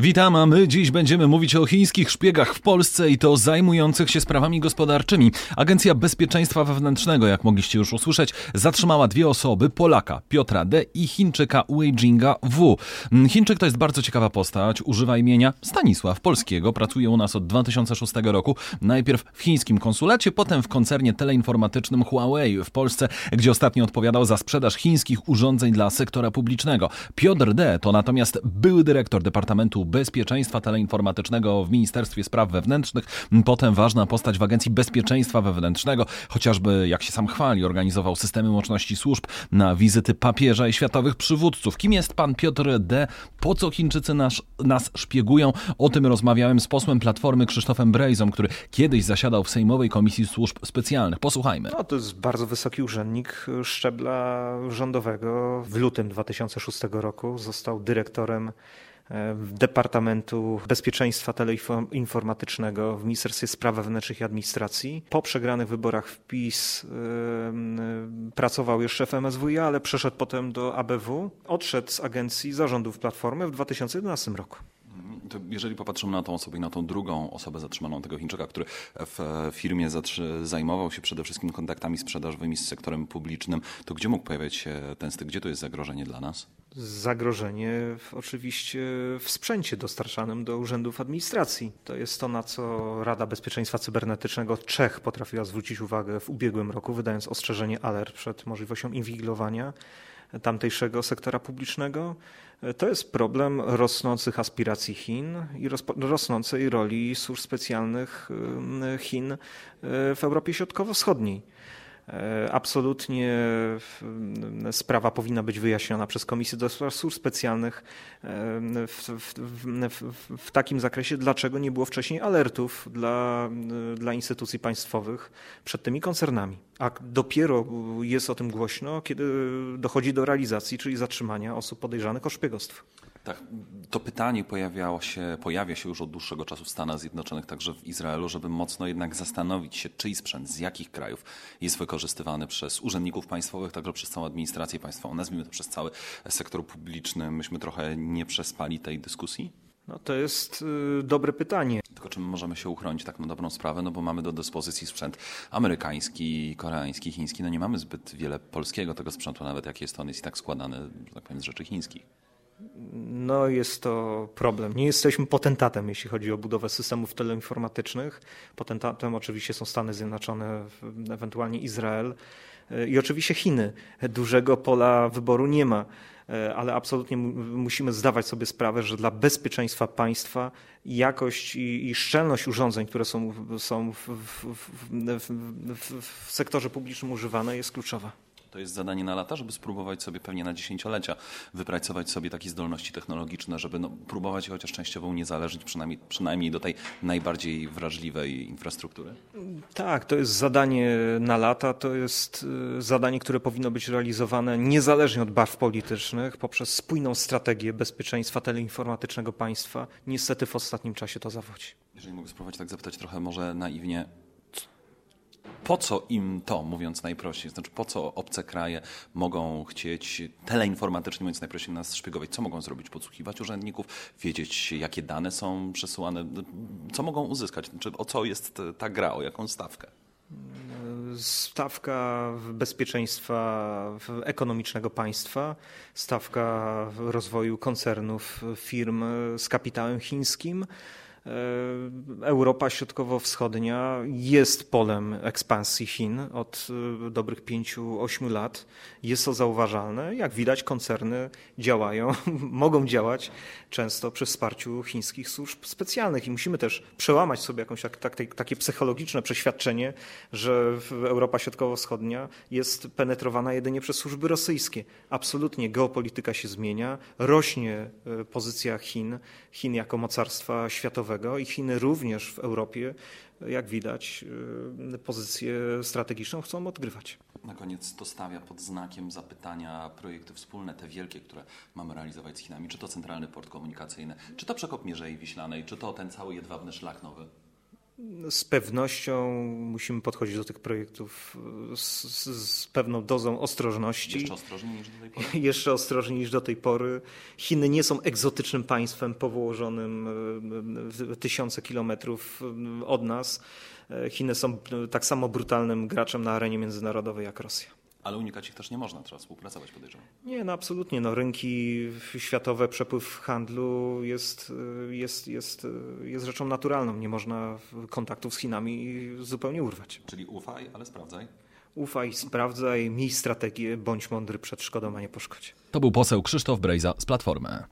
Witam, a my dziś będziemy mówić o chińskich szpiegach w Polsce i to zajmujących się sprawami gospodarczymi. Agencja Bezpieczeństwa Wewnętrznego, jak mogliście już usłyszeć, zatrzymała dwie osoby, Polaka Piotra D. i Chińczyka Weijinga W. Chińczyk to jest bardzo ciekawa postać, używa imienia Stanisław Polskiego, pracuje u nas od 2006 roku, najpierw w chińskim konsulacie, potem w koncernie teleinformatycznym Huawei w Polsce, gdzie ostatnio odpowiadał za sprzedaż chińskich urządzeń dla sektora publicznego. Piotr D. to natomiast były dyrektor Departamentu Bezpieczeństwa Teleinformatycznego w Ministerstwie Spraw Wewnętrznych, potem ważna postać w Agencji Bezpieczeństwa Wewnętrznego, chociażby, jak się sam chwali, organizował systemy łączności służb na wizyty papieża i światowych przywódców. Kim jest pan Piotr D., po co Chińczycy nas, nas szpiegują? O tym rozmawiałem z posłem Platformy Krzysztofem Brejzą, który kiedyś zasiadał w Sejmowej Komisji Służb Specjalnych. Posłuchajmy. No, to jest bardzo wysoki urzędnik szczebla rządowego. W lutym 2006 roku został dyrektorem Departamentu Bezpieczeństwa Teleinformatycznego w Ministerstwie Spraw Wewnętrznych i Administracji. Po przegranych wyborach w PiS yy, pracował jeszcze w MSWiA, ale przeszedł potem do ABW. Odszedł z agencji zarządów Platformy w 2011 roku. Jeżeli popatrzymy na tą osobę i na tą drugą osobę zatrzymaną, tego Chińczyka, który w firmie zajmował się przede wszystkim kontaktami sprzedażowymi z sektorem publicznym, to gdzie mógł pojawiać się ten styk? Gdzie to jest zagrożenie dla nas? Zagrożenie w, oczywiście w sprzęcie dostarczanym do urzędów administracji. To jest to, na co Rada Bezpieczeństwa Cybernetycznego Czech potrafiła zwrócić uwagę w ubiegłym roku, wydając ostrzeżenie alert przed możliwością inwigilowania tamtejszego sektora publicznego. To jest problem rosnących aspiracji Chin i rosnącej roli służb specjalnych Chin w Europie Środkowo-Wschodniej. Absolutnie sprawa powinna być wyjaśniona przez Komisję do Spraw Służb Specjalnych w, w, w, w, takim zakresie, dlaczego nie było wcześniej alertów dla, dla instytucji państwowych przed tymi koncernami. A dopiero jest o tym głośno, kiedy dochodzi do realizacji, czyli zatrzymania osób podejrzanych o szpiegostwo. Tak, to pytanie pojawiało się, pojawia się już od dłuższego czasu w Stanach Zjednoczonych, także w Izraelu, żeby mocno jednak zastanowić się, czyj sprzęt, z jakich krajów jest wykorzystywany przez urzędników państwowych, także przez całą administrację państwową, nazwijmy to przez cały sektor publiczny. Myśmy trochę nie przespali tej dyskusji? No to jest y, dobre pytanie. Tylko czym możemy się uchronić tak na dobrą sprawę, no bo mamy do dyspozycji sprzęt amerykański, koreański, chiński, no nie mamy zbyt wiele polskiego tego sprzętu, nawet jak jest on jest i tak składany, że tak powiem, z rzeczy chińskich. No jest to problem. Nie jesteśmy potentatem, jeśli chodzi o budowę systemów teleinformatycznych. Potentatem oczywiście są Stany Zjednoczone, ewentualnie Izrael i oczywiście Chiny. Dużego pola wyboru nie ma, ale absolutnie musimy zdawać sobie sprawę, że dla bezpieczeństwa państwa jakość i, i szczelność urządzeń, które są, są w, w, w, w sektorze publicznym używane jest kluczowa. To jest zadanie na lata, żeby spróbować sobie pewnie na dziesięciolecia wypracować sobie takie zdolności technologiczne, żeby no, próbować chociaż częściowo uniezależnić przynajmniej, przynajmniej do tej najbardziej wrażliwej infrastruktury? Tak, to jest zadanie na lata, to jest y, zadanie, które powinno być realizowane niezależnie od barw politycznych poprzez spójną strategię bezpieczeństwa teleinformatycznego państwa. Niestety w ostatnim czasie to zawodzi. Jeżeli mogę spróbować tak zapytać trochę może naiwnie, po co im to, mówiąc najprościej? Znaczy, po co obce kraje mogą chcieć teleinformatycznie, mówiąc najprościej, nas szpiegować? Co mogą zrobić? Podsłuchiwać urzędników? Wiedzieć, jakie dane są przesyłane? Co mogą uzyskać? Znaczy, o co jest ta gra? O jaką stawkę? Stawka bezpieczeństwa ekonomicznego państwa, stawka rozwoju koncernów, firm z kapitałem chińskim, Europa Środkowo-Wschodnia jest polem ekspansji Chin od e, dobrych 5-8 lat. Jest to zauważalne. Jak widać, koncerny działają, mogą działać często przy wsparciu chińskich służb specjalnych i musimy też przełamać sobie jakąś tak, tak, takie psychologiczne przeświadczenie, że Europa Środkowo-Wschodnia jest penetrowana jedynie przez służby rosyjskie. Absolutnie geopolityka się zmienia, rośnie e, pozycja Chin, Chin jako mocarstwa światowego i Chiny również w Europie, jak widać, y, pozycję strategiczną chcą odgrywać. Na koniec to stawia pod znakiem zapytania projekty wspólne, te wielkie, które mamy realizować z Chinami. Czy to centralny port komunikacyjny, czy to przekop Mierzei Wiślanej, czy to ten cały jedwabny szlak nowy? Z pewnością musimy podchodzić do tych projektów z, z, pewną dozą ostrożności. Jeszcze ostrożniej niż do tej pory? Jeszcze ostrożniej niż do tej pory. Chiny nie są egzotycznym państwem położonym w tysiące kilometrów od nas. Chiny są tak samo brutalnym graczem na arenie międzynarodowej jak Rosja. Ale unikać ich też nie można, trzeba współpracować, podejrzewam. Nie, no absolutnie. No, rynki światowe, przepływ handlu jest, jest, jest, jest rzeczą naturalną. Nie można kontaktów z Chinami zupełnie urwać. Czyli ufaj, ale sprawdzaj. Ufaj, sprawdzaj, miej strategię, bądź mądry przed szkodą, a nie po szkodzie. To był poseł Krzysztof Brejza z Platformy.